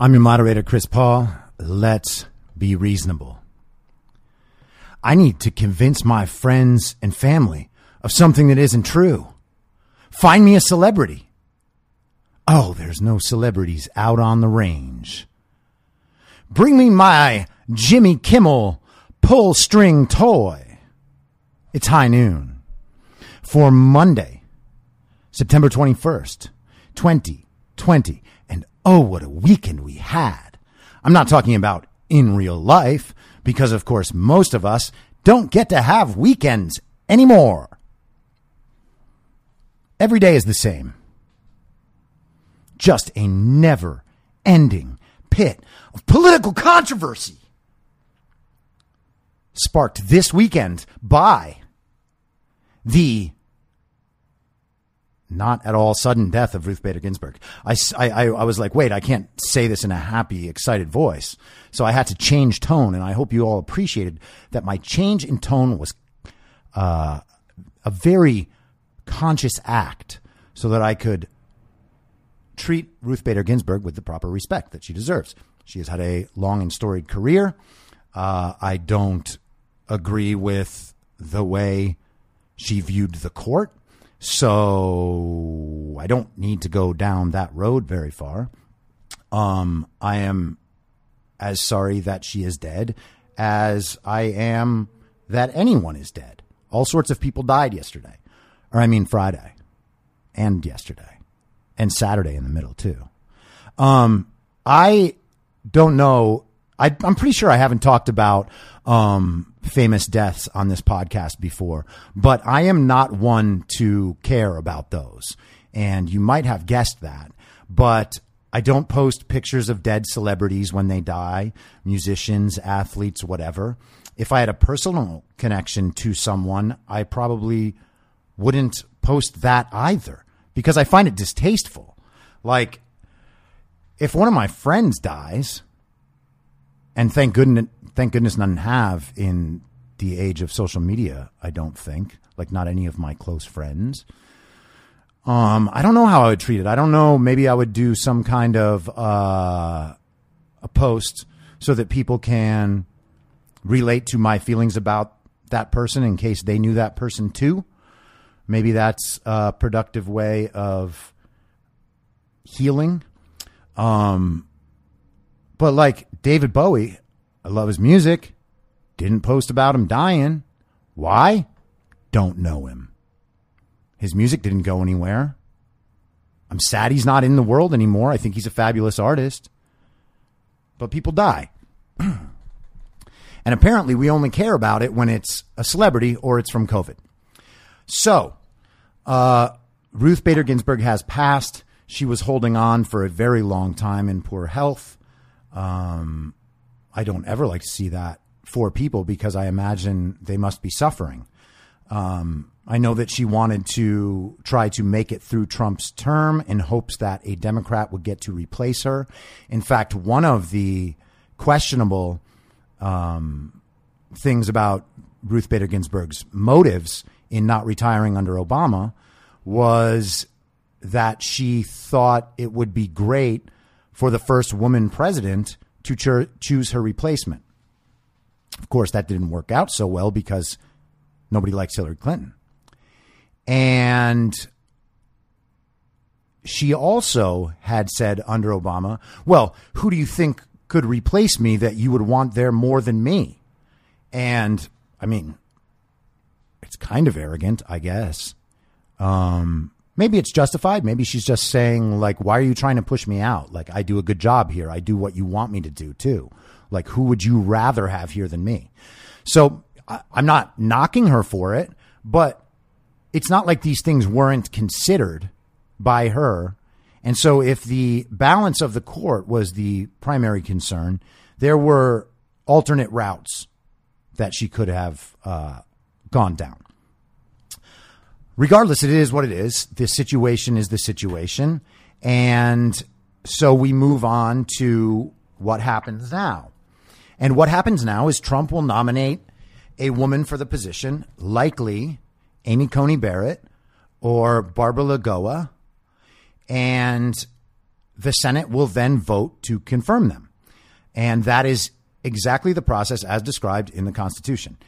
I'm your moderator, Chris Paul. Let's be reasonable. I need to convince my friends and family of something that isn't true. Find me a celebrity. Oh, there's no celebrities out on the range. Bring me my Jimmy Kimmel pull string toy. It's high noon for Monday, September 21st, 2020. And oh, what a weekend we had. I'm not talking about in real life, because of course, most of us don't get to have weekends anymore. Every day is the same. Just a never ending pit of political controversy. Sparked this weekend by the not at all sudden death of Ruth Bader Ginsburg. I, I, I was like, wait, I can't say this in a happy, excited voice. So I had to change tone, and I hope you all appreciated that my change in tone was uh, a very conscious act so that I could treat Ruth Bader Ginsburg with the proper respect that she deserves. She has had a long and storied career. Uh, I don't agree with the way she viewed the court. So I don't need to go down that road very far. Um, I am as sorry that she is dead as I am that anyone is dead. All sorts of people died yesterday, or I mean Friday, and yesterday, and Saturday in the middle too. Um, I don't know. I, I'm pretty sure I haven't talked about um, famous deaths on this podcast before, but I am not one to care about those. And you might have guessed that, but I don't post pictures of dead celebrities when they die, musicians, athletes, whatever. If I had a personal connection to someone, I probably wouldn't post that either because I find it distasteful. Like, if one of my friends dies, and thank goodness, thank goodness none have in the age of social media. I don't think like not any of my close friends. Um, I don't know how I would treat it. I don't know. Maybe I would do some kind of uh, a post so that people can relate to my feelings about that person in case they knew that person too. Maybe that's a productive way of healing. Um, but like David Bowie, I love his music. Didn't post about him dying. Why? Don't know him. His music didn't go anywhere. I'm sad he's not in the world anymore. I think he's a fabulous artist. But people die. and apparently, we only care about it when it's a celebrity or it's from COVID. So, uh, Ruth Bader Ginsburg has passed. She was holding on for a very long time in poor health. Um, I don't ever like to see that for people because I imagine they must be suffering. Um, I know that she wanted to try to make it through Trump's term in hopes that a Democrat would get to replace her. In fact, one of the questionable um, things about Ruth Bader Ginsburg's motives in not retiring under Obama was that she thought it would be great for the first woman president to cho- choose her replacement. Of course, that didn't work out so well because nobody likes Hillary Clinton. And she also had said under Obama, well, who do you think could replace me that you would want there more than me? And I mean, it's kind of arrogant, I guess. Um, maybe it's justified. Maybe she's just saying, like, why are you trying to push me out? Like, I do a good job here. I do what you want me to do, too. Like, who would you rather have here than me? So I, I'm not knocking her for it, but it's not like these things weren't considered by her. And so if the balance of the court was the primary concern, there were alternate routes that she could have uh, gone down. Regardless, it is what it is. The situation is the situation. And so we move on to what happens now. And what happens now is Trump will nominate a woman for the position, likely Amy Coney Barrett or Barbara Lagoa, and the Senate will then vote to confirm them. And that is exactly the process as described in the Constitution.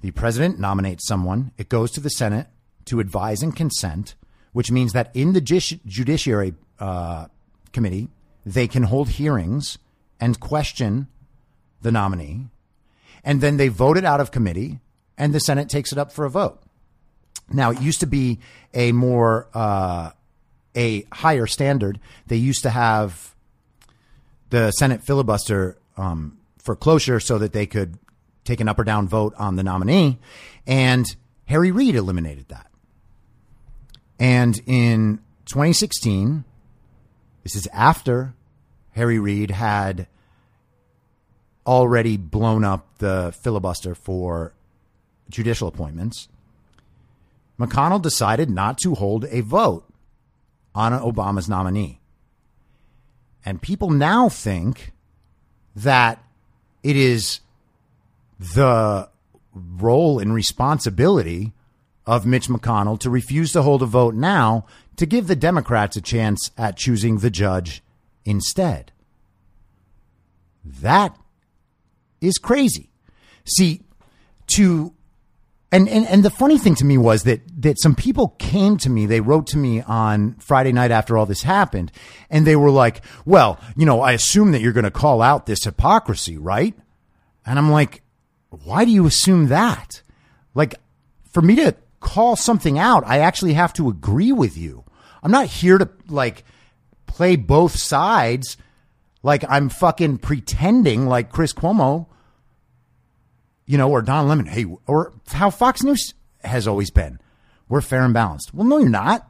The president nominates someone, it goes to the Senate to advise and consent, which means that in the Judiciary uh, Committee, they can hold hearings and question the nominee. And then they vote it out of committee, and the Senate takes it up for a vote. Now, it used to be a more, uh, a higher standard. They used to have the Senate filibuster um, for cloture so that they could take an up or down vote on the nominee. And Harry Reid eliminated that. And in 2016, this is after Harry Reid had already blown up the filibuster for judicial appointments. McConnell decided not to hold a vote on Obama's nominee. And people now think that it is the role and responsibility of Mitch McConnell to refuse to hold a vote now to give the Democrats a chance at choosing the judge instead. That is crazy. See, to and, and and the funny thing to me was that that some people came to me, they wrote to me on Friday night after all this happened, and they were like, "Well, you know, I assume that you're going to call out this hypocrisy, right?" And I'm like, "Why do you assume that?" Like for me to call something out, I actually have to agree with you. I'm not here to like play both sides like I'm fucking pretending like Chris Cuomo, you know, or Don Lemon, hey, or how Fox News has always been. We're fair and balanced. Well, no, you're not.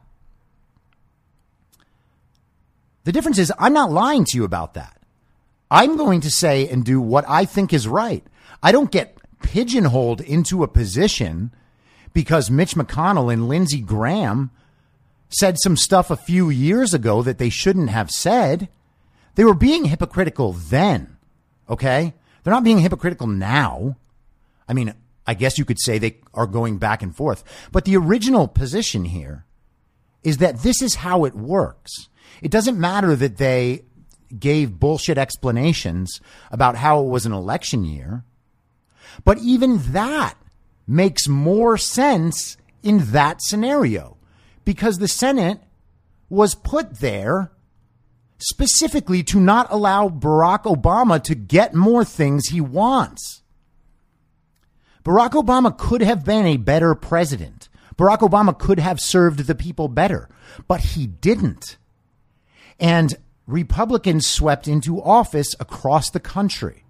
The difference is I'm not lying to you about that. I'm going to say and do what I think is right. I don't get pigeonholed into a position because Mitch McConnell and Lindsey Graham said some stuff a few years ago that they shouldn't have said. They were being hypocritical then. Okay. They're not being hypocritical now. I mean, I guess you could say they are going back and forth, but the original position here is that this is how it works. It doesn't matter that they gave bullshit explanations about how it was an election year, but even that makes more sense in that scenario because the Senate was put there specifically to not allow Barack Obama to get more things he wants. Barack Obama could have been a better president. Barack Obama could have served the people better, but he didn't. And Republicans swept into office across the country.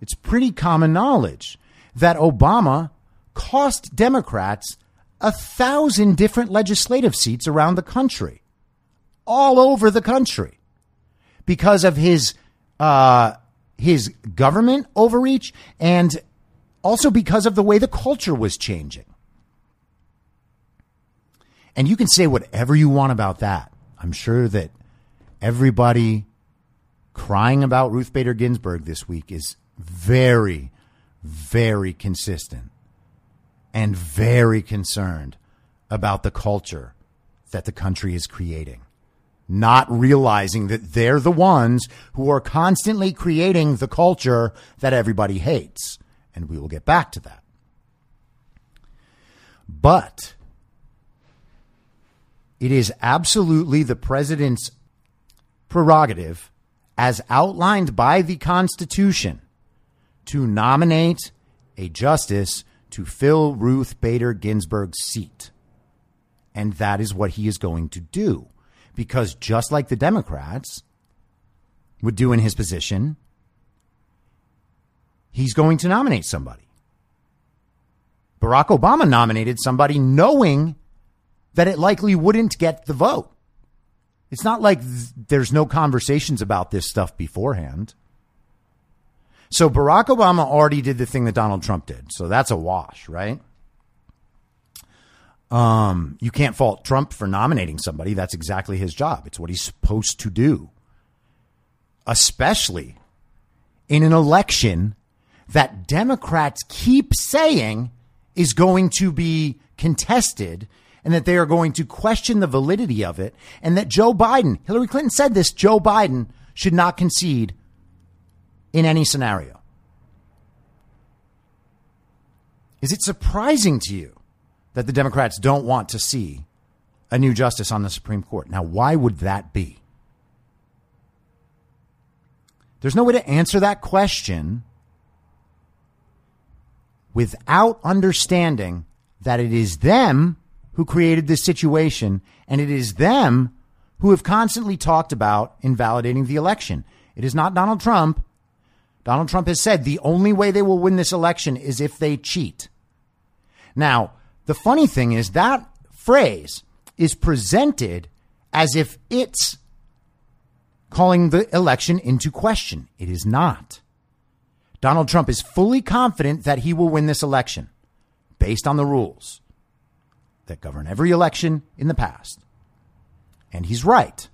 It's pretty common knowledge that Obama cost Democrats a thousand different legislative seats around the country, all over the country, because of his uh, his government overreach and also because of the way the culture was changing. And you can say whatever you want about that. I'm sure that everybody crying about Ruth Bader Ginsburg this week is very, very consistent and very concerned about the culture that the country is creating. Not realizing that they're the ones who are constantly creating the culture that everybody hates. And we will get back to that. But it is absolutely the president's prerogative, as outlined by the Constitution, to nominate a justice to fill Ruth Bader Ginsburg's seat. And that is what he is going to do. Because just like the Democrats would do in his position, he's going to nominate somebody. Barack Obama nominated somebody knowing that it likely wouldn't get the vote. It's not like th- there's no conversations about this stuff beforehand. So Barack Obama already did the thing that Donald Trump did. So that's a wash, right? Um, you can't fault Trump for nominating somebody. That's exactly his job. It's what he's supposed to do. Especially in an election that Democrats keep saying is going to be contested and that they are going to question the validity of it, and that Joe Biden, Hillary Clinton said this, Joe Biden should not concede in any scenario. Is it surprising to you that the Democrats don't want to see a new justice on the Supreme Court? Now, why would that be? There's no way to answer that question without understanding that it is them who created this situation, and it is them who have constantly talked about invalidating the election. It is not Donald Trump. Donald Trump has said the only way they will win this election is if they cheat. Now, the funny thing is that phrase is presented as if it's calling the election into question. It is not. Donald Trump is fully confident that he will win this election based on the rules that govern every election in the past. And he's right.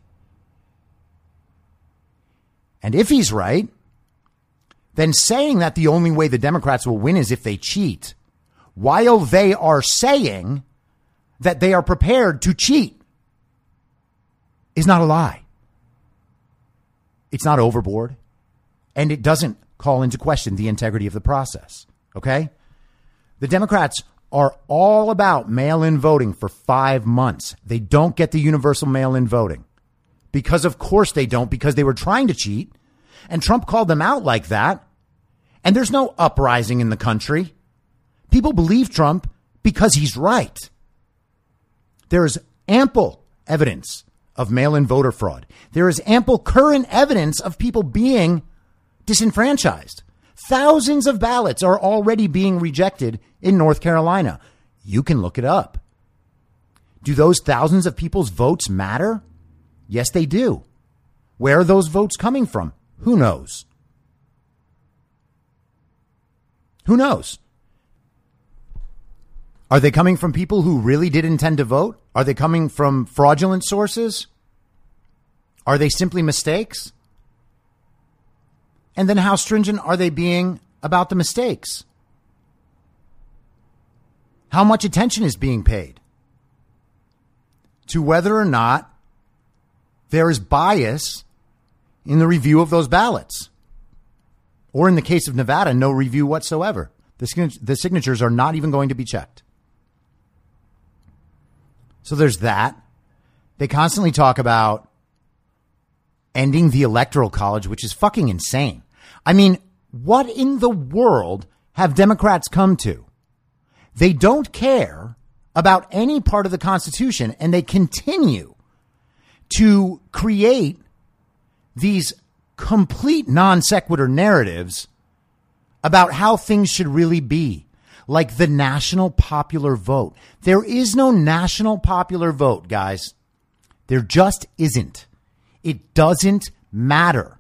And if he's right, then saying that the only way the Democrats will win is if they cheat, while they are saying that they are prepared to cheat, is not a lie. It's not overboard. And it doesn't call into question the integrity of the process. Okay? The Democrats are all about mail in voting for five months. They don't get the universal mail in voting because, of course, they don't, because they were trying to cheat. And Trump called them out like that. And there's no uprising in the country. People believe Trump because he's right. There is ample evidence of mail in voter fraud. There is ample current evidence of people being disenfranchised. Thousands of ballots are already being rejected in North Carolina. You can look it up. Do those thousands of people's votes matter? Yes, they do. Where are those votes coming from? Who knows? Who knows? Are they coming from people who really did intend to vote? Are they coming from fraudulent sources? Are they simply mistakes? And then how stringent are they being about the mistakes? How much attention is being paid to whether or not there is bias in the review of those ballots? Or in the case of Nevada, no review whatsoever. The, the signatures are not even going to be checked. So there's that. They constantly talk about ending the electoral college, which is fucking insane. I mean, what in the world have Democrats come to? They don't care about any part of the Constitution and they continue to create these complete non sequitur narratives about how things should really be, like the national popular vote. There is no national popular vote, guys. There just isn't. It doesn't matter.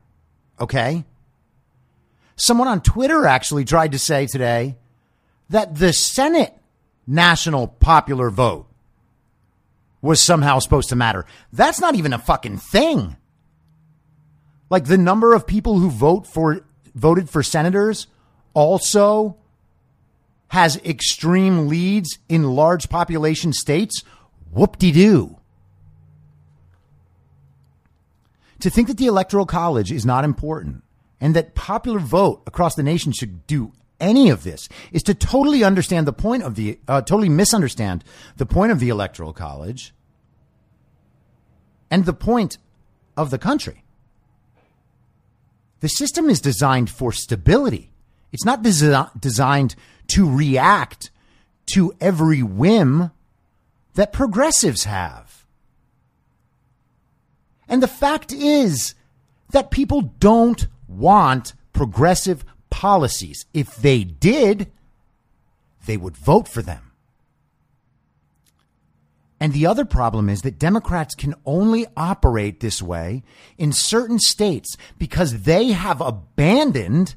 Okay? Someone on Twitter actually tried to say today that the Senate national popular vote was somehow supposed to matter. That's not even a fucking thing. Like the number of people who vote for voted for senators also has extreme leads in large population states. Whoop de doo. To think that the Electoral College is not important and that popular vote across the nation should do any of this is to totally understand the point of the, uh, totally misunderstand the point of the Electoral College and the point of the country. The system is designed for stability. It's not desi- designed to react to every whim that progressives have. And the fact is that people don't want progressive policies. If they did, they would vote for them. And the other problem is that Democrats can only operate this way in certain states because they have abandoned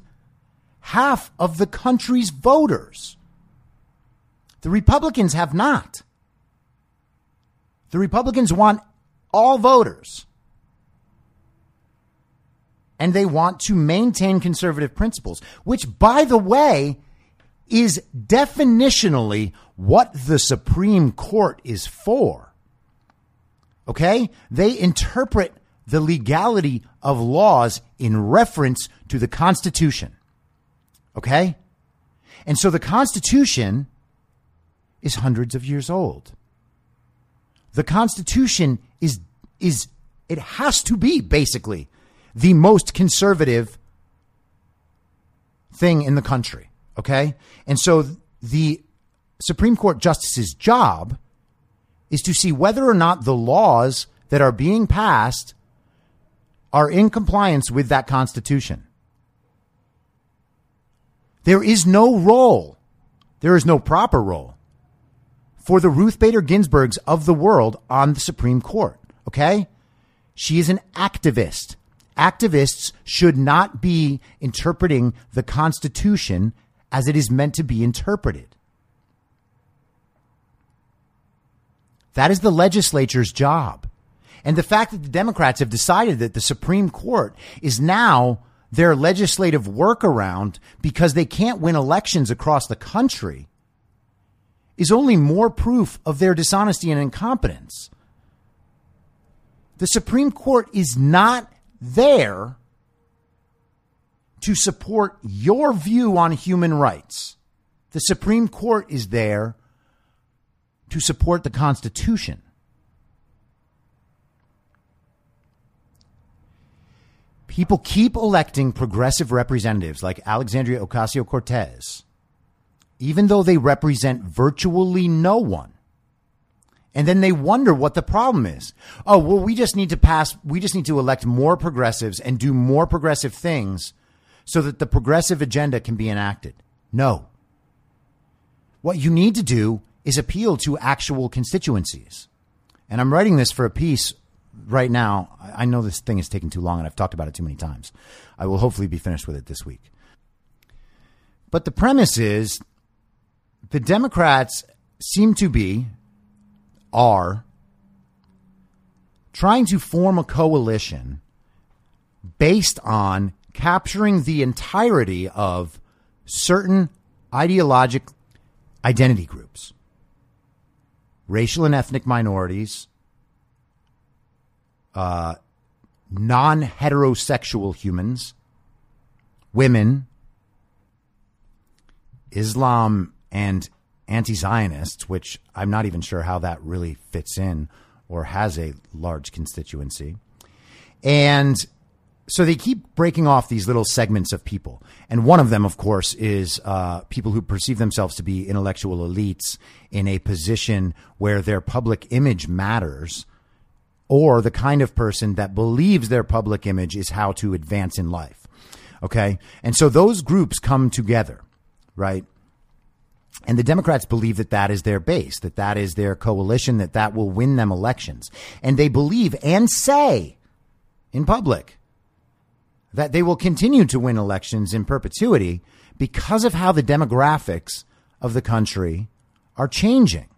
half of the country's voters. The Republicans have not. The Republicans want all voters. And they want to maintain conservative principles, which, by the way, is definitionally what the Supreme Court is for. Okay? They interpret the legality of laws in reference to the Constitution. Okay? And so the Constitution is hundreds of years old. The Constitution is, is, it has to be basically the most conservative thing in the country. Okay. And so the Supreme Court justice's job is to see whether or not the laws that are being passed are in compliance with that Constitution. There is no role, there is no proper role for the Ruth Bader Ginsburgs of the world on the Supreme Court. Okay? She is an activist. Activists should not be interpreting the Constitution as it is meant to be interpreted. That is the legislature's job. And the fact that the Democrats have decided that the Supreme Court is now their legislative workaround because they can't win elections across the country is only more proof of their dishonesty and incompetence. The Supreme Court is not there to support your view on human rights. The Supreme Court is there to support the Constitution. People keep electing progressive representatives like Alexandria Ocasio Cortez, even though they represent virtually no one. And then they wonder what the problem is. Oh, well, we just need to pass, we just need to elect more progressives and do more progressive things so that the progressive agenda can be enacted. No. What you need to do is appeal to actual constituencies. And I'm writing this for a piece right now. I know this thing is taking too long and I've talked about it too many times. I will hopefully be finished with it this week. But the premise is the Democrats seem to be, are, trying to form a coalition based on capturing the entirety of certain ideological identity groups racial and ethnic minorities, uh, non heterosexual humans, women, Islam, and anti Zionists, which I'm not even sure how that really fits in or has a large constituency. And so they keep breaking off these little segments of people. And one of them, of course, is uh, people who perceive themselves to be intellectual elites in a position where their public image matters, or the kind of person that believes their public image is how to advance in life. Okay. And so those groups come together, right? And the Democrats believe that that is their base, that that is their coalition, that that will win them elections. And they believe and say in public that they will continue to win elections in perpetuity because of how the demographics of the country are changing.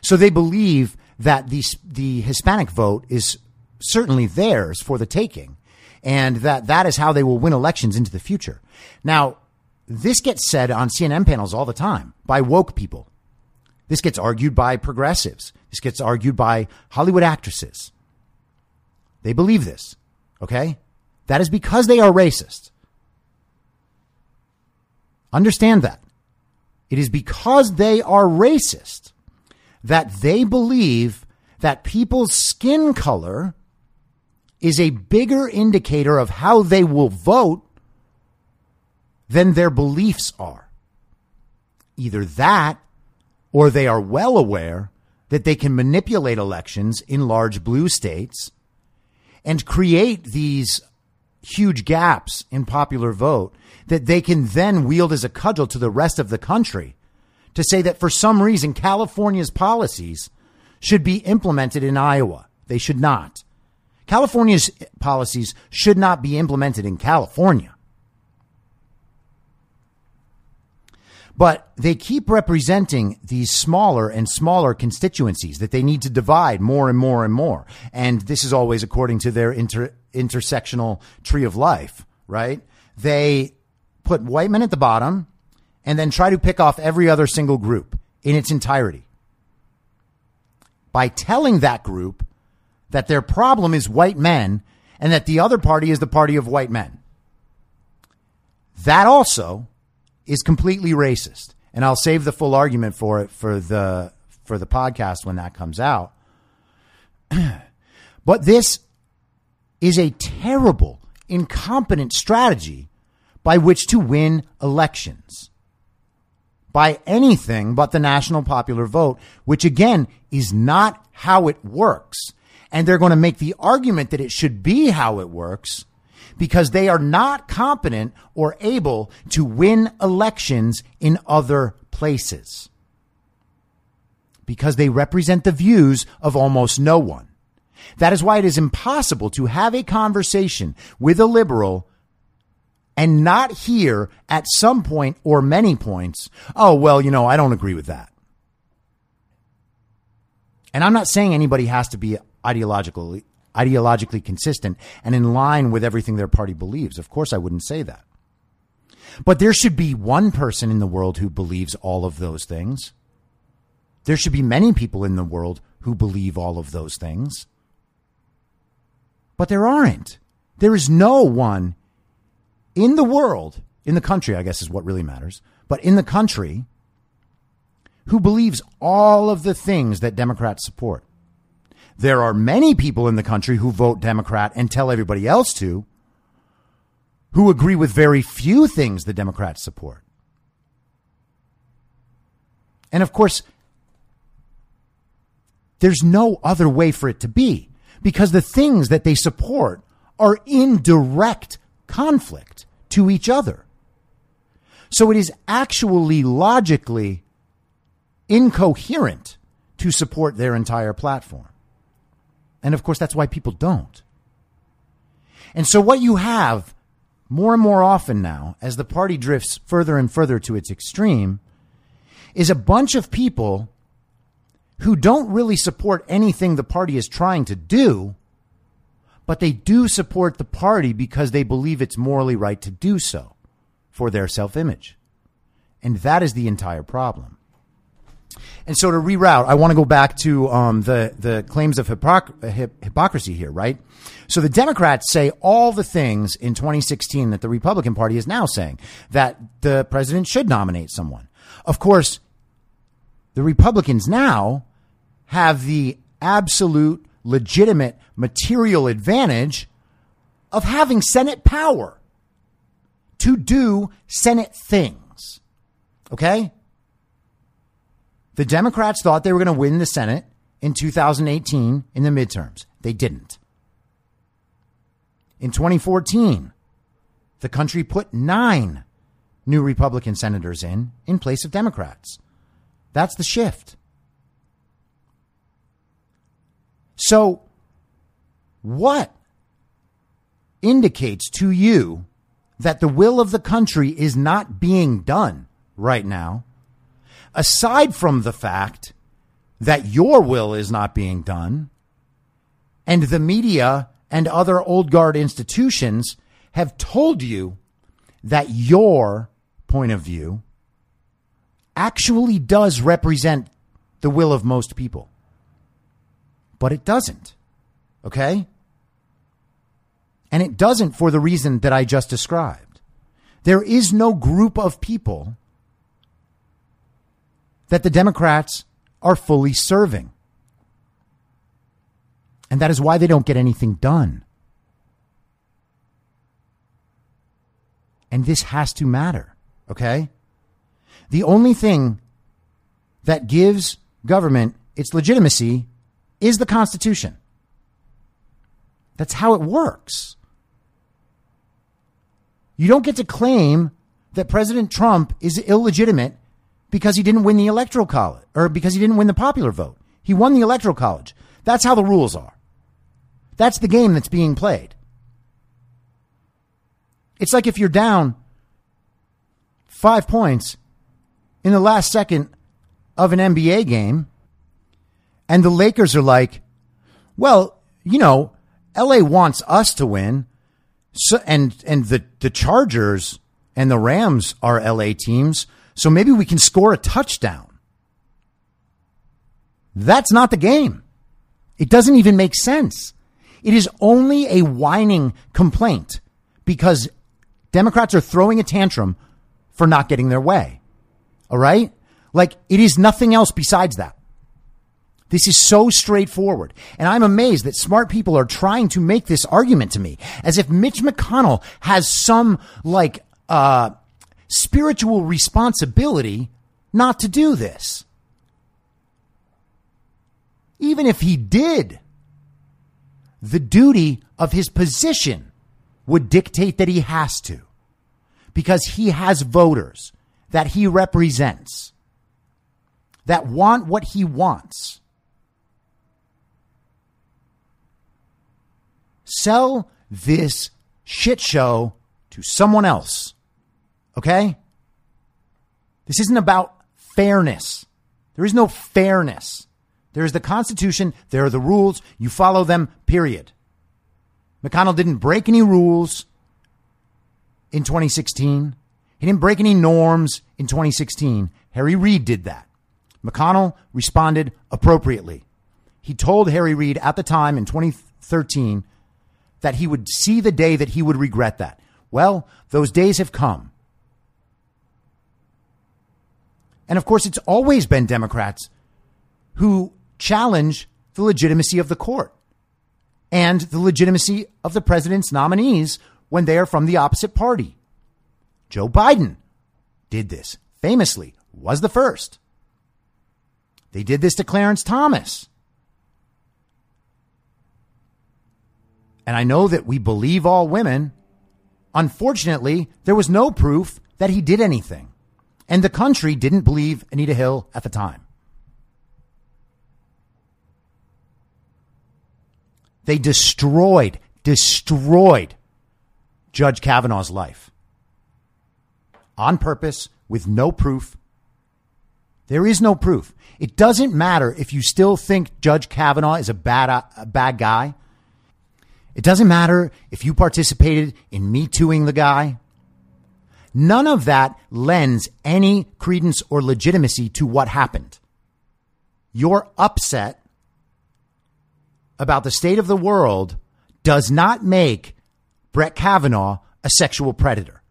So they believe that the the Hispanic vote is certainly theirs for the taking, and that that is how they will win elections into the future. Now, this gets said on CNN panels all the time by woke people. This gets argued by progressives. This gets argued by Hollywood actresses. They believe this. Okay? That is because they are racist. Understand that. It is because they are racist that they believe that people's skin color is a bigger indicator of how they will vote than their beliefs are. Either that or they are well aware that they can manipulate elections in large blue states and create these huge gaps in popular vote that they can then wield as a cudgel to the rest of the country to say that for some reason California's policies should be implemented in Iowa. They should not. California's policies should not be implemented in California. But they keep representing these smaller and smaller constituencies that they need to divide more and more and more. And this is always according to their inter- intersectional tree of life, right? They put white men at the bottom and then try to pick off every other single group in its entirety. By telling that group that their problem is white men and that the other party is the party of white men. That also is completely racist. And I'll save the full argument for it for the for the podcast when that comes out. but this is a terrible, incompetent strategy by which to win elections. By anything but the national popular vote, which again is not how it works. And they're going to make the argument that it should be how it works because they are not competent or able to win elections in other places. Because they represent the views of almost no one. That is why it is impossible to have a conversation with a liberal and not hear at some point or many points, oh, well, you know, I don't agree with that. And I'm not saying anybody has to be ideologically ideologically consistent and in line with everything their party believes. Of course, I wouldn't say that. But there should be one person in the world who believes all of those things. There should be many people in the world who believe all of those things. But there aren't. There is no one in the world, in the country, I guess is what really matters, but in the country who believes all of the things that Democrats support. There are many people in the country who vote Democrat and tell everybody else to, who agree with very few things the Democrats support. And of course, there's no other way for it to be because the things that they support are in direct conflict to each other. So it is actually logically incoherent to support their entire platform. And of course, that's why people don't. And so what you have more and more often now, as the party drifts further and further to its extreme, is a bunch of people who don't really support anything the party is trying to do, but they do support the party because they believe it's morally right to do so for their self image. And that is the entire problem. And so to reroute, I want to go back to um, the the claims of hypocr- hypocrisy here, right? So the Democrats say all the things in 2016 that the Republican Party is now saying that the president should nominate someone. Of course, the Republicans now have the absolute legitimate material advantage of having Senate power to do Senate things. Okay? The Democrats thought they were going to win the Senate in 2018 in the midterms. They didn't. In 2014, the country put nine new Republican senators in in place of Democrats. That's the shift. So, what indicates to you that the will of the country is not being done right now aside from the fact that your will is not being done, and the media and other old guard institutions have told you that your point of view actually does represent the will of most people. But it doesn't. Okay? And it doesn't for the reason that I just described. There is no group of people that the Democrats are fully serving. And that is why they don't get anything done. And this has to matter, okay? The only thing that gives government its legitimacy is the Constitution. That's how it works. You don't get to claim that President Trump is illegitimate because he didn't win the electoral college or because he didn't win the popular vote. He won the electoral college. That's how the rules are. That's the game that's being played. It's like if you're down five points in the last second of an NBA game and the Lakers are like, well, you know, LA wants us to win. So, and, and the, the Chargers and the Rams are LA teams. So maybe we can score a touchdown. That's not the game. It doesn't even make sense. It is only a whining complaint because Democrats are throwing a tantrum for not getting their way. All right? Like it is nothing else besides that. This is so straightforward. And I'm amazed that smart people are trying to make this argument to me as if Mitch McConnell has some like, uh, spiritual responsibility not to do this. Even if he did, the duty of his position would dictate that he has to because he has voters that he represents that want what he wants. Sell this shit show to someone else. Okay? This isn't about fairness. There is no fairness. There is the Constitution. There are the rules. You follow them, period. McConnell didn't break any rules in 2016. He didn't break any norms in 2016. Harry Reid did that. McConnell responded appropriately. He told Harry Reid at the time in 2013 that he would see the day that he would regret that. Well, those days have come. And of course, it's always been Democrats who challenge the legitimacy of the court and the legitimacy of the president's nominees when they are from the opposite party. Joe Biden did this famously, was the first. They did this to Clarence Thomas. And I know that we believe all women. Unfortunately, there was no proof that he did anything. And the country didn't believe Anita Hill at the time. They destroyed, destroyed Judge Kavanaugh's life on purpose with no proof. There is no proof. It doesn't matter if you still think Judge Kavanaugh is a bad, a bad guy. It doesn't matter if you participated in me tooing the guy. None of that lends any credence or legitimacy to what happened. Your upset about the state of the world does not make Brett Kavanaugh a sexual predator.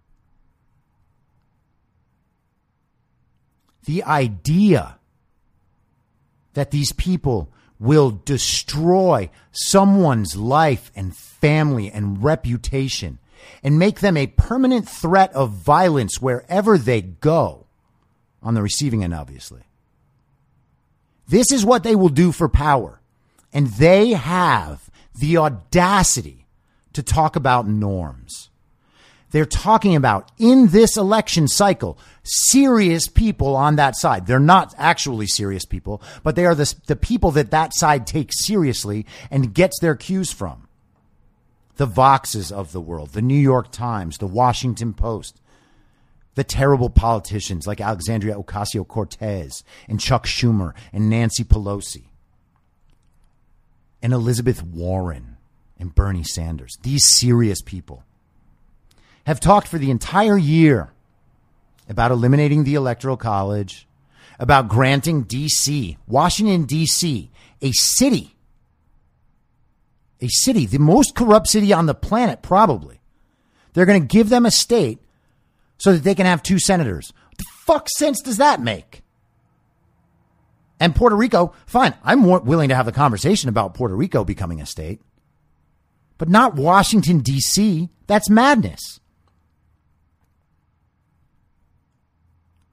The idea that these people will destroy someone's life and family and reputation and make them a permanent threat of violence wherever they go on the receiving end, obviously. This is what they will do for power. And they have the audacity to talk about norms. They're talking about in this election cycle, serious people on that side. They're not actually serious people, but they are the, the people that that side takes seriously and gets their cues from. The Voxes of the world, the New York Times, the Washington Post, the terrible politicians like Alexandria Ocasio Cortez and Chuck Schumer and Nancy Pelosi and Elizabeth Warren and Bernie Sanders, these serious people, have talked for the entire year about eliminating the Electoral College, about granting D.C., Washington, D.C., a city, a city, the most corrupt city on the planet, probably. They're going to give them a state so that they can have two senators. What the fuck sense does that make? And Puerto Rico, fine. I'm more willing to have the conversation about Puerto Rico becoming a state, but not Washington, D.C. That's madness.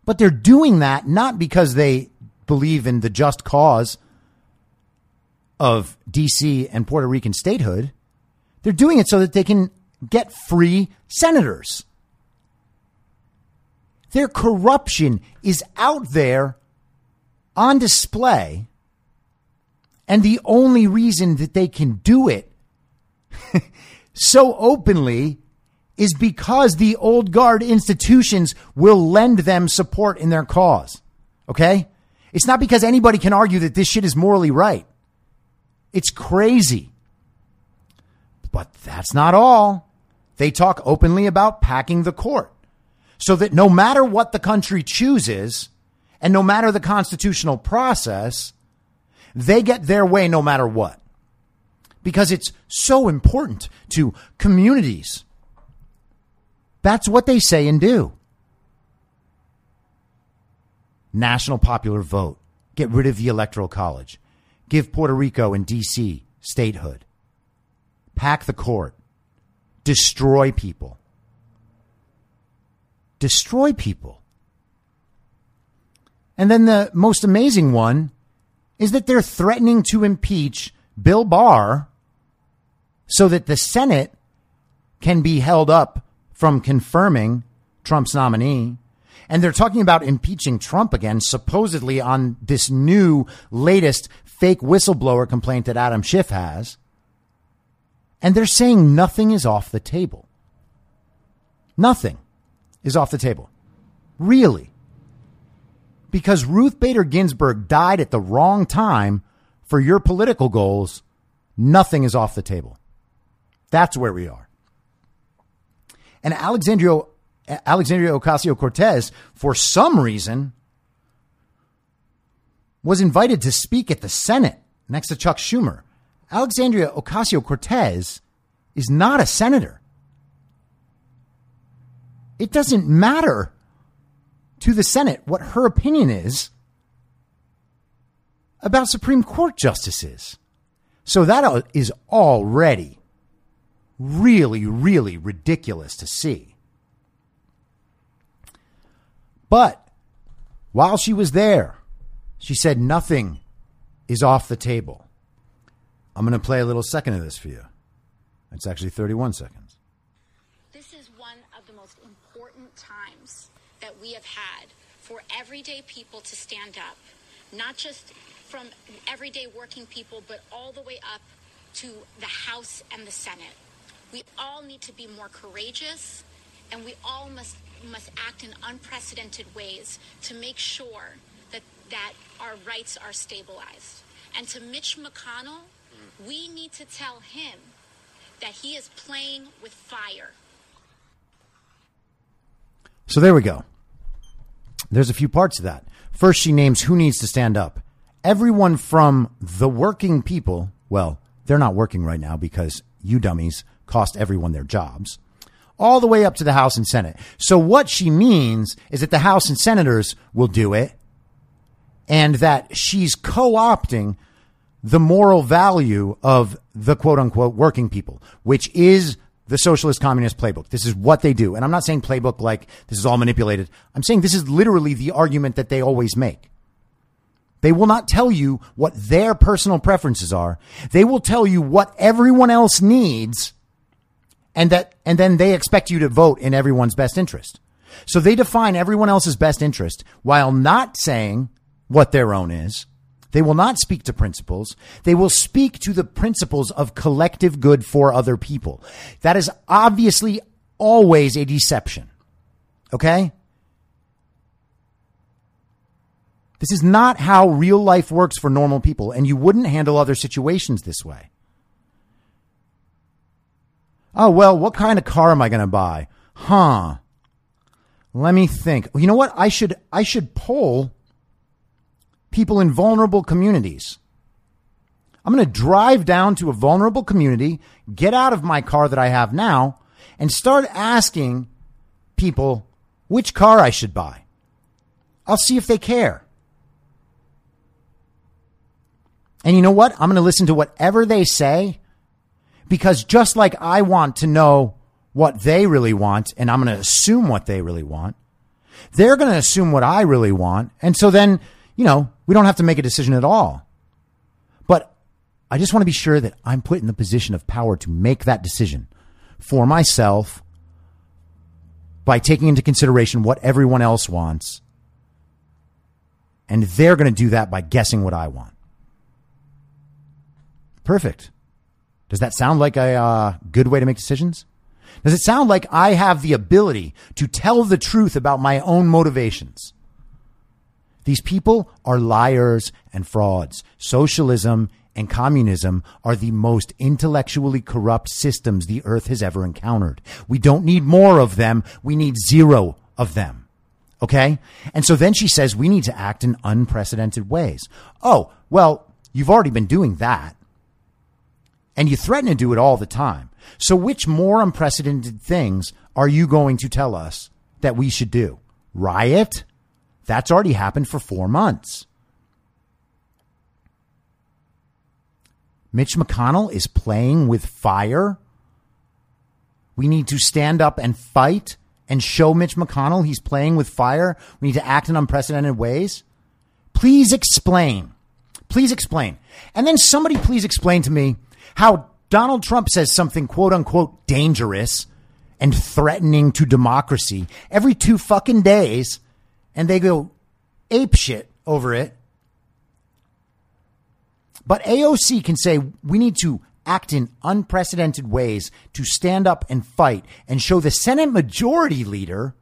But they're doing that not because they believe in the just cause of DC and Puerto Rican statehood. They're doing it so that they can get free senators. Their corruption is out there on display. And the only reason that they can do it so openly is because the old guard institutions will lend them support in their cause. Okay? It's not because anybody can argue that this shit is morally right. It's crazy. But that's not all. They talk openly about packing the court so that no matter what the country chooses and no matter the constitutional process, they get their way no matter what. Because it's so important to communities that's what they say and do. National popular vote. Get rid of the Electoral College. Give Puerto Rico and D.C. statehood. Pack the court. Destroy people. Destroy people. And then the most amazing one is that they're threatening to impeach Bill Barr so that the Senate can be held up from confirming Trump's nominee. And they're talking about impeaching Trump again, supposedly on this new latest fake whistleblower complaint that Adam Schiff has. And they're saying nothing is off the table. Nothing is off the table. Really. Because Ruth Bader Ginsburg died at the wrong time for your political goals, nothing is off the table. That's where we are. And Alexandria, Alexandria Ocasio Cortez, for some reason, was invited to speak at the Senate next to Chuck Schumer. Alexandria Ocasio Cortez is not a senator. It doesn't matter to the Senate what her opinion is about Supreme Court justices. So that is already really, really ridiculous to see. But while she was there, she said nothing is off the table. I'm going to play a little second of this for you. It's actually 31 seconds. This is one of the most important times that we have had for everyday people to stand up, not just from everyday working people, but all the way up to the House and the Senate. We all need to be more courageous, and we all must must act in unprecedented ways to make sure that that our rights are stabilized. And to Mitch McConnell, mm. we need to tell him that he is playing with fire. So there we go. There's a few parts to that. First, she names who needs to stand up. Everyone from the working people, well, they're not working right now because you dummies cost everyone their jobs, all the way up to the House and Senate. So what she means is that the House and senators will do it and that she's co-opting the moral value of the quote unquote working people, which is the socialist communist playbook. This is what they do. And I'm not saying playbook like this is all manipulated. I'm saying this is literally the argument that they always make. They will not tell you what their personal preferences are. They will tell you what everyone else needs and that and then they expect you to vote in everyone's best interest. So they define everyone else's best interest while not saying what their own is. They will not speak to principles. They will speak to the principles of collective good for other people. That is obviously always a deception. Okay? This is not how real life works for normal people, and you wouldn't handle other situations this way. Oh, well, what kind of car am I going to buy? Huh. Let me think. You know what? I should I should poll people in vulnerable communities. I'm going to drive down to a vulnerable community, get out of my car that I have now, and start asking people which car I should buy. I'll see if they care. And you know what? I'm going to listen to whatever they say because just like I want to know what they really want and I'm going to assume what they really want, they're going to assume what I really want. And so then, you know, we don't have to make a decision at all. But I just want to be sure that I'm put in the position of power to make that decision for myself by taking into consideration what everyone else wants. And they're going to do that by guessing what I want. Perfect. Does that sound like a uh, good way to make decisions? Does it sound like I have the ability to tell the truth about my own motivations? These people are liars and frauds. Socialism and communism are the most intellectually corrupt systems the earth has ever encountered. We don't need more of them. We need zero of them. Okay. And so then she says we need to act in unprecedented ways. Oh, well, you've already been doing that and you threaten to do it all the time. So, which more unprecedented things are you going to tell us that we should do? Riot? That's already happened for four months. Mitch McConnell is playing with fire. We need to stand up and fight and show Mitch McConnell he's playing with fire. We need to act in unprecedented ways. Please explain. Please explain. And then somebody please explain to me how Donald Trump says something quote unquote dangerous and threatening to democracy every two fucking days and they go ape shit over it. But AOC can say we need to act in unprecedented ways to stand up and fight and show the Senate majority leader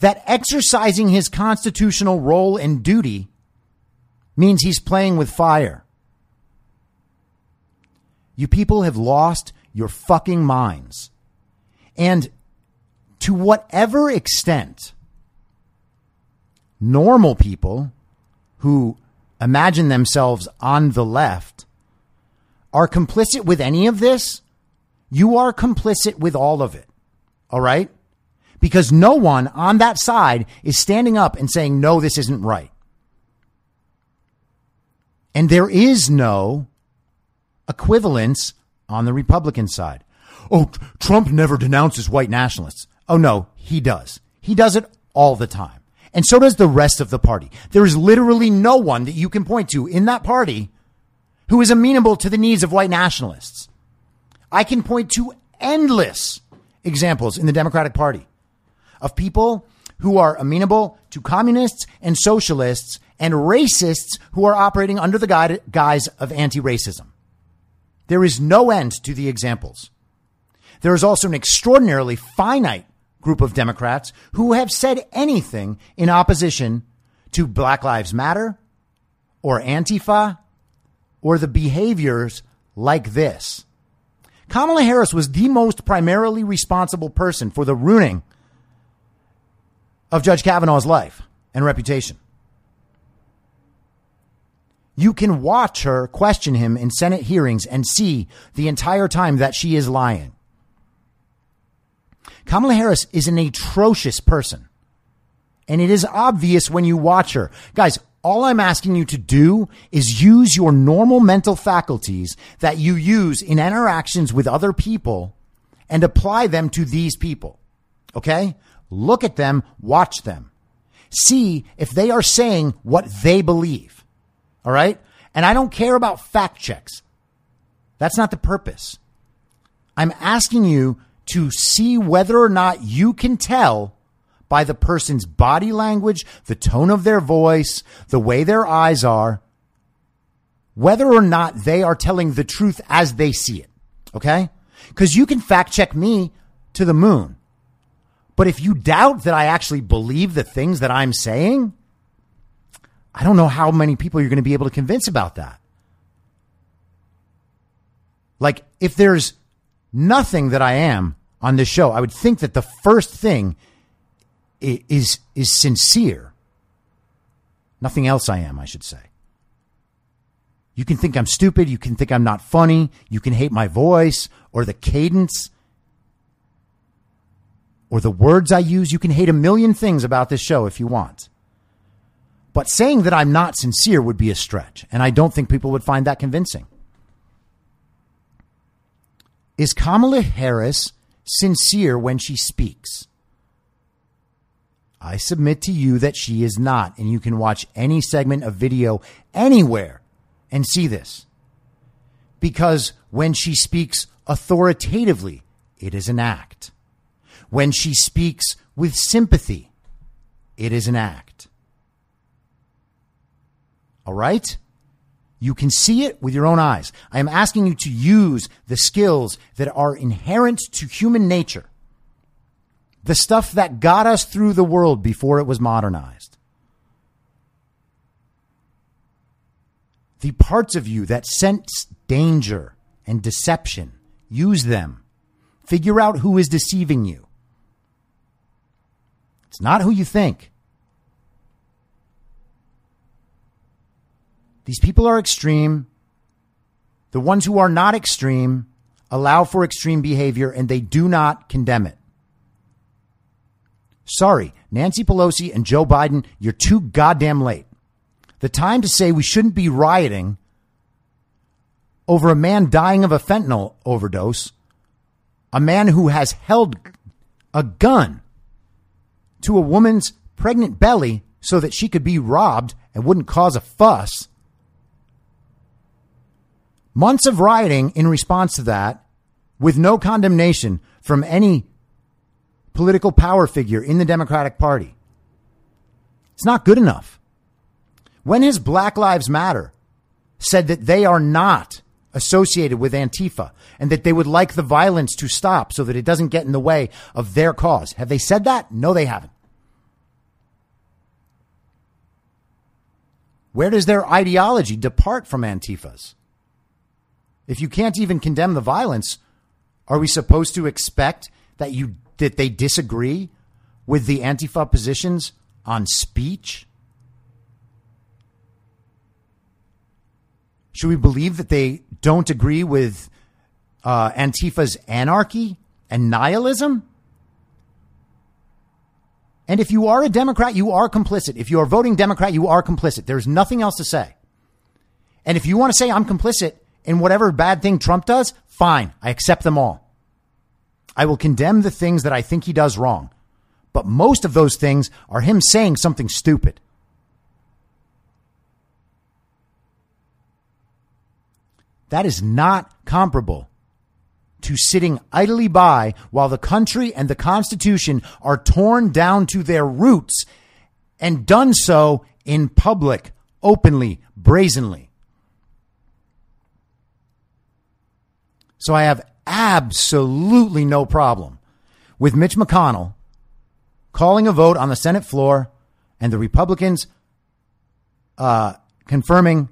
that exercising his constitutional role and duty means he's playing with fire. You people have lost your fucking minds. And to whatever extent normal people who imagine themselves on the left are complicit with any of this, you are complicit with all of it. All right? Because no one on that side is standing up and saying, no, this isn't right. And there is no equivalence on the Republican side. Oh, Trump never denounces white nationalists. Oh, no, he does. He does it all the time. And so does the rest of the party. There is literally no one that you can point to in that party who is amenable to the needs of white nationalists. I can point to endless examples in the Democratic Party of people who are amenable to communists and socialists and racists who are operating under the guise of anti racism. There is no end to the examples. There is also an extraordinarily finite group of Democrats who have said anything in opposition to Black Lives Matter or Antifa or the behaviors like this. Kamala Harris was the most primarily responsible person for the ruining of Judge Kavanaugh's life and reputation. You can watch her question him in Senate hearings and see the entire time that she is lying. Kamala Harris is an atrocious person. And it is obvious when you watch her. Guys, all I'm asking you to do is use your normal mental faculties that you use in interactions with other people and apply them to these people. Okay? Look at them, watch them. See if they are saying what they believe. All right. And I don't care about fact checks. That's not the purpose. I'm asking you to see whether or not you can tell by the person's body language, the tone of their voice, the way their eyes are, whether or not they are telling the truth as they see it. Okay. Cause you can fact check me to the moon. But if you doubt that I actually believe the things that I'm saying, I don't know how many people you're going to be able to convince about that. Like, if there's nothing that I am on this show, I would think that the first thing is is sincere. Nothing else I am, I should say. You can think I'm stupid, you can think I'm not funny, you can hate my voice or the cadence or the words I use. You can hate a million things about this show if you want. But saying that I'm not sincere would be a stretch, and I don't think people would find that convincing. Is Kamala Harris sincere when she speaks? I submit to you that she is not, and you can watch any segment of video anywhere and see this. Because when she speaks authoritatively, it is an act. When she speaks with sympathy, it is an act. All right? You can see it with your own eyes. I am asking you to use the skills that are inherent to human nature. The stuff that got us through the world before it was modernized. The parts of you that sense danger and deception, use them. Figure out who is deceiving you. It's not who you think. These people are extreme. The ones who are not extreme allow for extreme behavior and they do not condemn it. Sorry, Nancy Pelosi and Joe Biden, you're too goddamn late. The time to say we shouldn't be rioting over a man dying of a fentanyl overdose, a man who has held a gun to a woman's pregnant belly so that she could be robbed and wouldn't cause a fuss. Months of rioting in response to that, with no condemnation from any political power figure in the Democratic Party. It's not good enough. When has Black Lives Matter said that they are not associated with Antifa and that they would like the violence to stop so that it doesn't get in the way of their cause? Have they said that? No, they haven't. Where does their ideology depart from Antifa's? If you can't even condemn the violence, are we supposed to expect that you that they disagree with the Antifa positions on speech? Should we believe that they don't agree with uh, Antifa's anarchy and nihilism? And if you are a Democrat, you are complicit. If you are voting Democrat, you are complicit. There's nothing else to say. And if you want to say I'm complicit in whatever bad thing Trump does, fine. I accept them all. I will condemn the things that I think he does wrong. But most of those things are him saying something stupid. That is not comparable to sitting idly by while the country and the Constitution are torn down to their roots and done so in public, openly, brazenly. So I have absolutely no problem with Mitch McConnell calling a vote on the Senate floor and the Republicans uh, confirming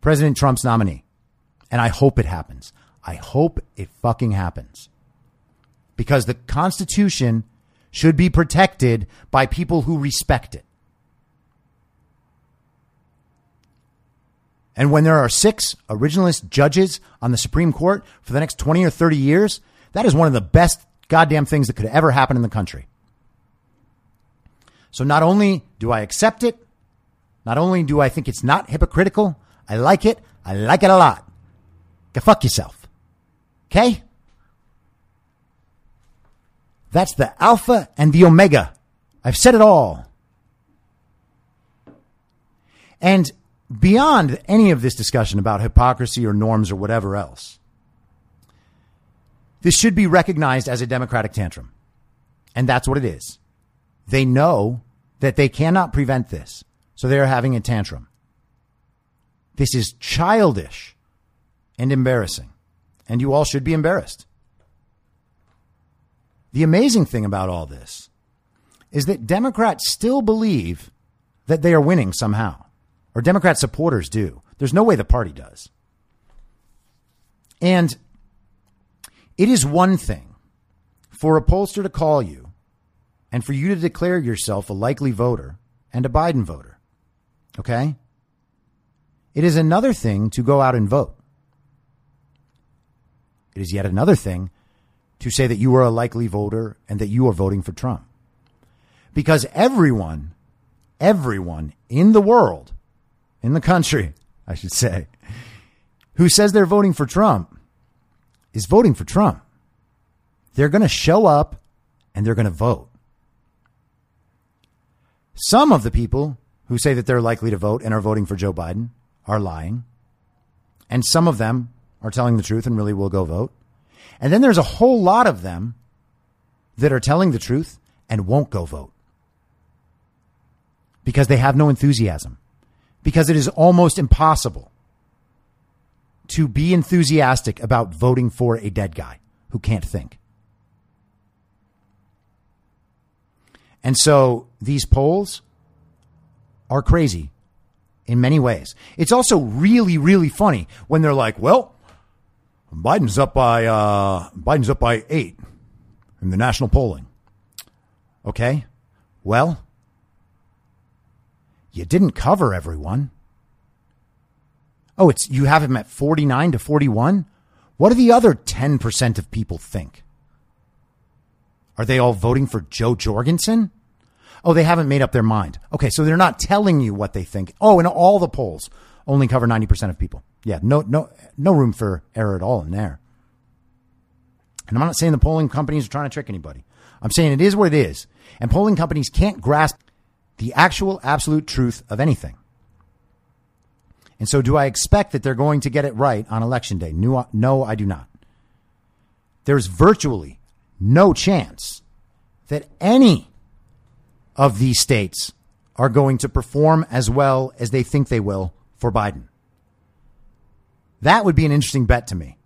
President Trump's nominee. And I hope it happens. I hope it fucking happens. Because the Constitution should be protected by people who respect it. And when there are six originalist judges on the Supreme Court for the next 20 or 30 years, that is one of the best goddamn things that could ever happen in the country. So not only do I accept it, not only do I think it's not hypocritical, I like it. I like it a lot. Go fuck yourself. Okay? That's the alpha and the omega. I've said it all. And beyond any of this discussion about hypocrisy or norms or whatever else, this should be recognized as a democratic tantrum. And that's what it is. They know that they cannot prevent this. So they're having a tantrum. This is childish and embarrassing. And you all should be embarrassed. The amazing thing about all this is that Democrats still believe that they are winning somehow. Or Democrat supporters do. There's no way the party does. And it is one thing for a pollster to call you and for you to declare yourself a likely voter and a Biden voter. Okay? It is another thing to go out and vote. It is yet another thing to say that you are a likely voter and that you are voting for Trump. Because everyone, everyone in the world, in the country, I should say, who says they're voting for Trump is voting for Trump. They're going to show up and they're going to vote. Some of the people who say that they're likely to vote and are voting for Joe Biden are lying. And some of them are telling the truth and really will go vote. And then there's a whole lot of them that are telling the truth and won't go vote because they have no enthusiasm, because it is almost impossible to be enthusiastic about voting for a dead guy who can't think. And so these polls are crazy in many ways. It's also really, really funny when they're like, well, Biden's up by uh, Biden's up by eight in the national polling. Okay, well, you didn't cover everyone. Oh, it's you have him at forty nine to forty one. What do the other ten percent of people think? Are they all voting for Jo Jorgensen? Oh, they haven't made up their mind. Okay, so they're not telling you what they think. Oh, and all the polls only cover 90% of people. Yeah, no no no room for error at all in there. And I'm not saying the polling companies are trying to trick anybody. I'm saying it is what it is. And polling companies can't grasp the actual absolute truth of anything. And so do I expect that they're going to get it right on election day? No, no I do not. There's virtually no chance that any of these states are going to perform as well as they think they will for Biden. That would be an interesting bet to me.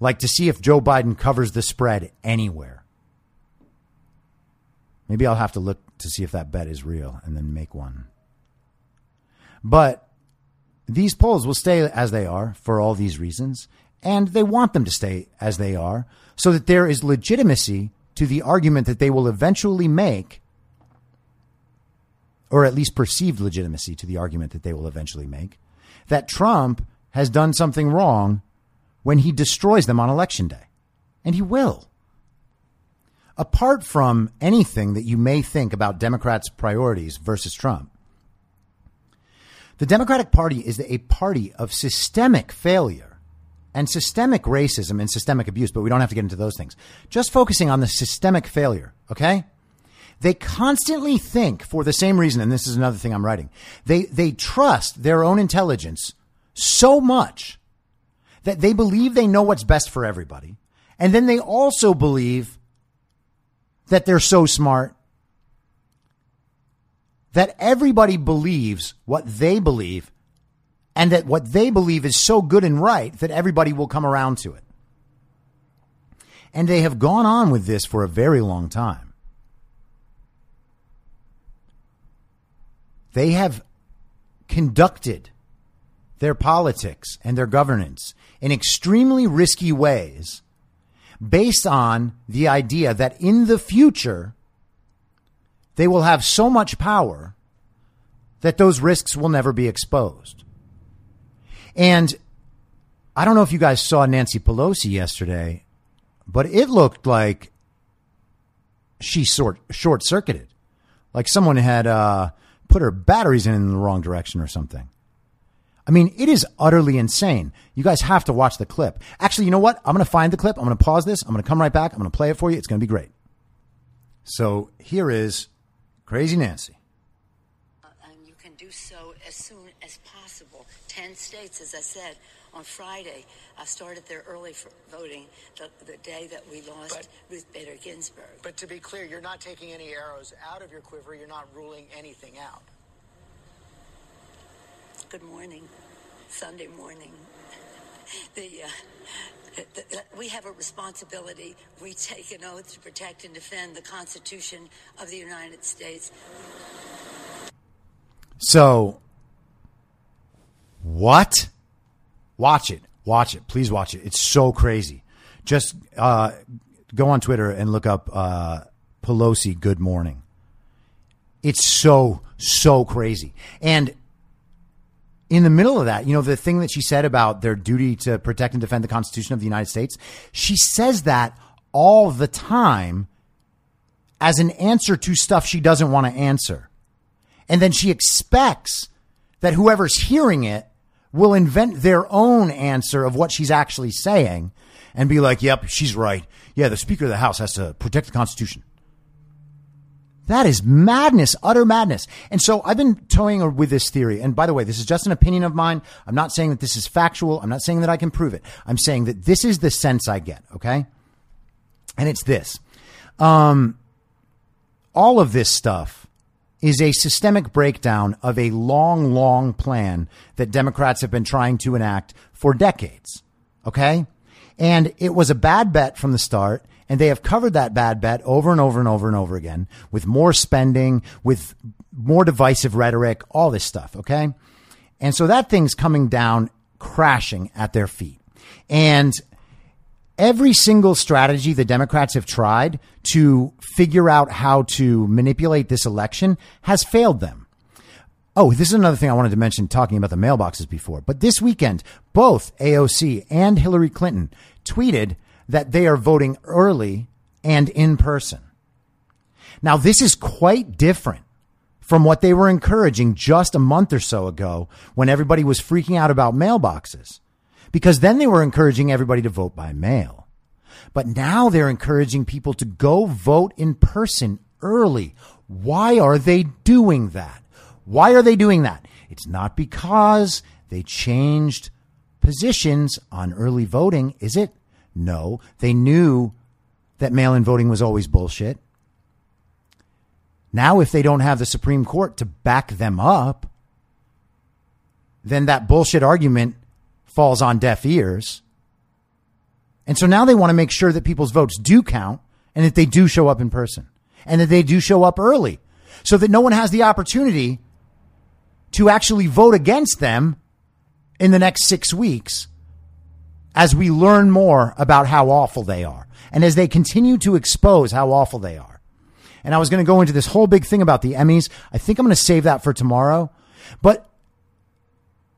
Like to see if Joe Biden covers the spread anywhere. Maybe I'll have to look to see if that bet is real and then make one. But these polls will stay as they are for all these reasons, and they want them to stay as they are so that there is legitimacy to the argument that they will eventually make, or at least perceived legitimacy to the argument that they will eventually make, that Trump has done something wrong when he destroys them on election day. And he will. Apart from anything that you may think about Democrats' priorities versus Trump, the Democratic Party is a party of systemic failure and systemic racism and systemic abuse, but we don't have to get into those things. Just focusing on the systemic failure, okay? They constantly think for the same reason, and this is another thing I'm writing. They, they trust their own intelligence so much that they believe they know what's best for everybody. And then they also believe that they're so smart that everybody believes what they believe and that what they believe is so good and right that everybody will come around to it. And they have gone on with this for a very long time. They have conducted their politics and their governance in extremely risky ways based on the idea that in the future they will have so much power that those risks will never be exposed. And I don't know if you guys saw Nancy Pelosi yesterday, but it looked like she sort short circuited, like someone had uh, put her batteries in, in the wrong direction or something. I mean, it is utterly insane. You guys have to watch the clip. Actually, you know what? I'm going to find the clip. I'm going to pause this. I'm going to come right back. I'm going to play it for you. It's going to be great. So here is Crazy Nancy. Uh, and you can do so as soon as possible. 10 states, as I said, on Friday. I started there early for voting the, the day that we lost but, Ruth Bader Ginsburg. But to be clear, you're not taking any arrows out of your quiver. You're not ruling anything out. Good morning. Sunday morning. the, uh, the, we have a responsibility. We take an oath to protect and defend the Constitution of the United States. So What? Watch it. Watch it. Please watch it. It's so crazy. Just uh, go on Twitter and look up uh, Pelosi Good Morning. It's so, so crazy. And in the middle of that, you know, the thing that she said about their duty to protect and defend the Constitution of the United States, she says that all the time as an answer to stuff she doesn't want to answer. And then she expects that whoever's hearing it will invent their own answer of what she's actually saying and be like, yep, she's right. Yeah, the Speaker of the House has to protect the Constitution. That is madness, utter madness. And so I've been toying with this theory. And by the way, this is just an opinion of mine. I'm not saying that this is factual. I'm not saying that I can prove it. I'm saying that this is the sense I get. Okay. And it's this. Um, all of this stuff is a systemic breakdown of a long, long plan that Democrats have been trying to enact for decades. Okay. And it was a bad bet from the start. And they have covered that bad bet over and over and over and over again with more spending, with more divisive rhetoric, all this stuff. Okay. And so that thing's coming down crashing at their feet. And every single strategy the Democrats have tried to figure out how to manipulate this election has failed them. Oh, this is another thing I wanted to mention talking about the mailboxes before. But this weekend, both AOC and Hillary Clinton tweeted that they are voting early and in person. Now, this is quite different from what they were encouraging just a month or so ago when everybody was freaking out about mailboxes because then they were encouraging everybody to vote by mail. But now they're encouraging people to go vote in person early. Why are they doing that? Why are they doing that? It's not because they changed positions on early voting, is it? No, they knew that mail in voting was always bullshit. Now, if they don't have the Supreme Court to back them up, then that bullshit argument falls on deaf ears. And so now they want to make sure that people's votes do count and that they do show up in person and that they do show up early so that no one has the opportunity to actually vote against them in the next six weeks as we learn more about how awful they are and as they continue to expose how awful they are. And I was going to go into this whole big thing about the Emmys. I think I'm going to save that for tomorrow, but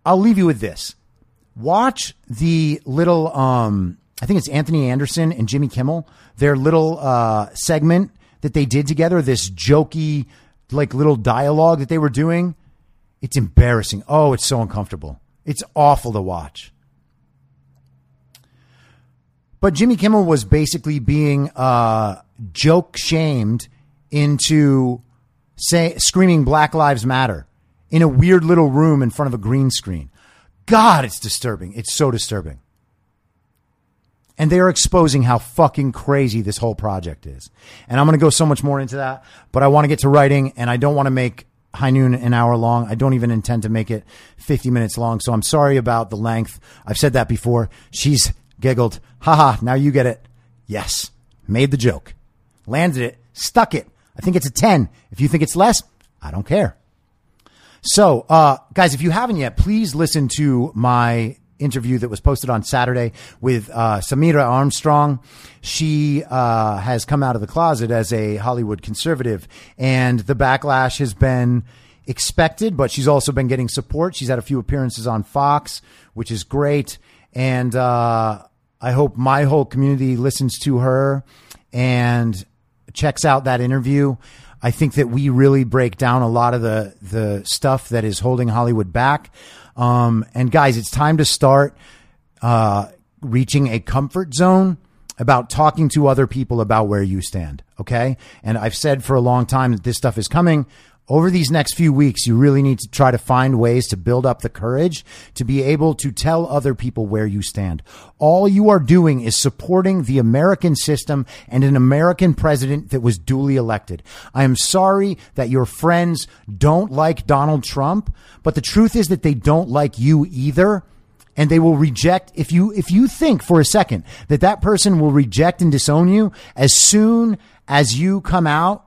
I'll leave you with this watch the little um I think it's Anthony Anderson and Jimmy Kimmel, their little uh segment that they did together, this jokey like little dialogue that they were doing. It's embarrassing. Oh, it's so uncomfortable. It's awful to watch. But Jimmy Kimmel was basically being uh joke shamed into say screaming Black Lives Matter in a weird little room in front of a green screen. God, it's disturbing. It's so disturbing. And they are exposing how fucking crazy this whole project is. And I'm going to go so much more into that, but I want to get to writing and I don't want to make high noon an hour long. I don't even intend to make it 50 minutes long. So I'm sorry about the length. I've said that before. She's giggled. Haha. Now you get it. Yes. Made the joke. Landed it. Stuck it. I think it's a 10. If you think it's less, I don't care. So, uh, guys, if you haven't yet, please listen to my interview that was posted on Saturday with uh, Samira Armstrong. She uh, has come out of the closet as a Hollywood conservative, and the backlash has been expected, but she's also been getting support. She's had a few appearances on Fox, which is great. And uh, I hope my whole community listens to her and checks out that interview. I think that we really break down a lot of the the stuff that is holding Hollywood back. Um, and guys, it's time to start uh, reaching a comfort zone about talking to other people about where you stand. Okay, and I've said for a long time that this stuff is coming over these next few weeks, you really need to try to find ways to build up the courage to be able to tell other people where you stand. All you are doing is supporting the American system and an American president that was duly elected. I am sorry that your friends don't like Donald Trump, but the truth is that they don't like you either. And they will reject if you if you think for a second that that person will reject and disown you as soon as you come out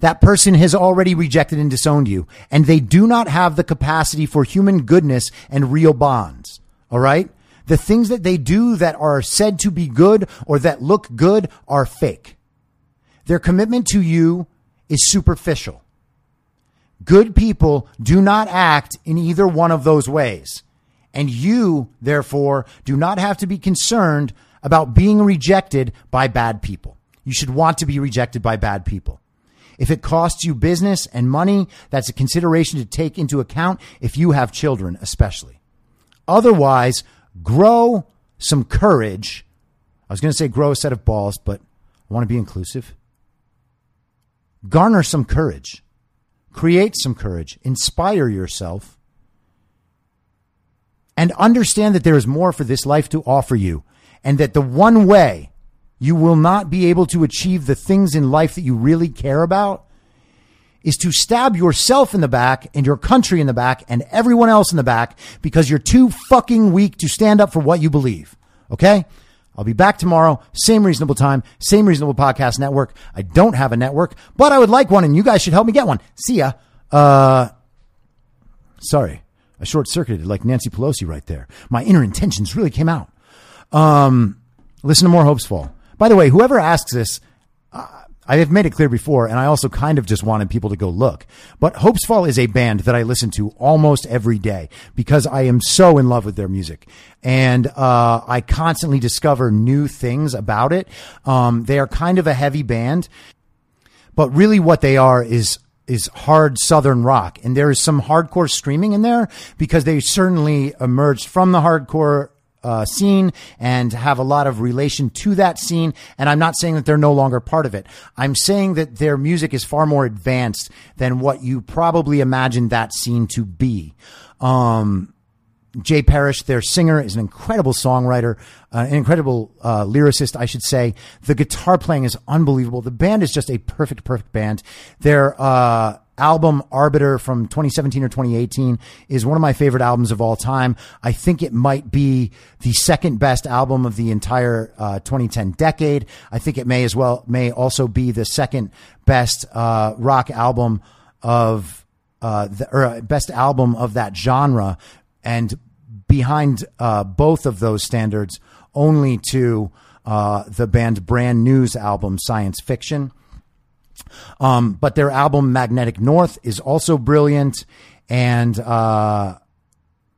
that person has already rejected and disowned you, and they do not have the capacity for human goodness and real bonds. All right? The things that they do that are said to be good or that look good are fake. Their commitment to you is superficial. Good people do not act in either one of those ways. And you, therefore, do not have to be concerned about being rejected by bad people. You should want to be rejected by bad people. If it costs you business and money, that's a consideration to take into account if you have children, especially. Otherwise, grow some courage. I was going to say grow a set of balls, but I want to be inclusive. Garner some courage. Create some courage. Inspire yourself. And understand that there is more for this life to offer you. And that the one way you will not be able to achieve the things in life that you really care about is to stab yourself in the back and your country in the back and everyone else in the back because you're too fucking weak to stand up for what you believe. Okay? I'll be back tomorrow, same reasonable time, same reasonable podcast network. I don't have a network, but I would like one and you guys should help me get one. See ya. Uh, sorry. I short circuited like Nancy Pelosi right there. My inner intentions really came out. Um, listen to more Hopesfall. By the way, whoever asks this, I have made it clear before, and I also kind of just wanted people to go look. But Hopesfall is a band that I listen to almost every day because I am so in love with their music. And uh, I constantly discover new things about it. Um, they are kind of a heavy band, but really what they are is is hard southern rock and there is some hardcore screaming in there because they certainly emerged from the hardcore uh, scene and have a lot of relation to that scene. And I'm not saying that they're no longer part of it. I'm saying that their music is far more advanced than what you probably imagined that scene to be. Um, Jay Parrish, their singer, is an incredible songwriter, uh, an incredible uh, lyricist, I should say. The guitar playing is unbelievable. The band is just a perfect, perfect band. Their uh, album Arbiter from 2017 or 2018 is one of my favorite albums of all time. I think it might be the second best album of the entire uh, 2010 decade. I think it may as well may also be the second best uh, rock album of uh, the, or uh, best album of that genre, and behind uh, both of those standards, only to uh, the band Brand New's album Science Fiction. Um, but their album Magnetic North is also brilliant, and uh,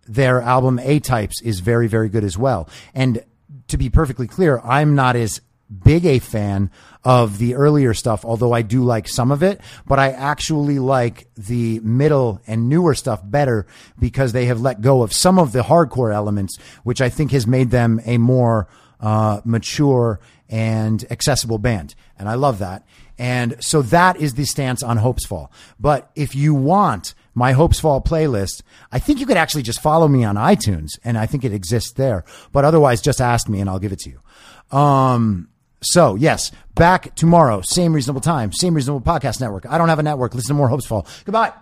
their album A-Types is very, very good as well. And to be perfectly clear, I'm not as big a fan of the earlier stuff, although I do like some of it, but I actually like the middle and newer stuff better because they have let go of some of the hardcore elements, which I think has made them a more uh, mature and accessible band. And I love that. And so that is the stance on Hopesfall. But if you want my Hopesfall playlist, I think you could actually just follow me on iTunes and I think it exists there. But otherwise, just ask me and I'll give it to you. Um, so yes, back tomorrow, same reasonable time, same reasonable podcast network. I don't have a network. Listen to more Hopesfall. Goodbye.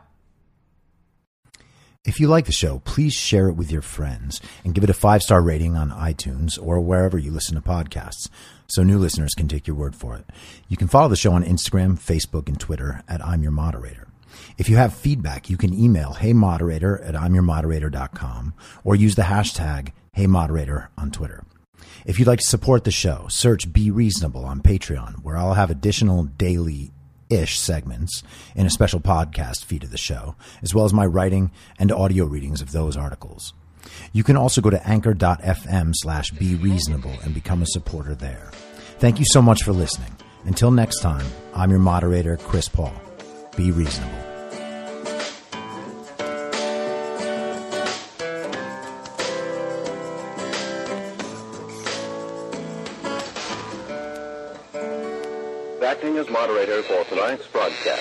If you like the show, please share it with your friends and give it a five star rating on iTunes or wherever you listen to podcasts so new listeners can take your word for it. You can follow the show on Instagram, Facebook, and Twitter at I'm Your Moderator. If you have feedback, you can email heymoderator at imyourmoderator.com or use the hashtag heymoderator on Twitter. If you'd like to support the show, search Be Reasonable on Patreon, where I'll have additional daily ish segments in a special podcast feed of the show, as well as my writing and audio readings of those articles. You can also go to anchor.fm slash be reasonable and become a supporter there. Thank you so much for listening. Until next time, I'm your moderator, Chris Paul. Be reasonable. Acting as moderator for tonight's broadcast.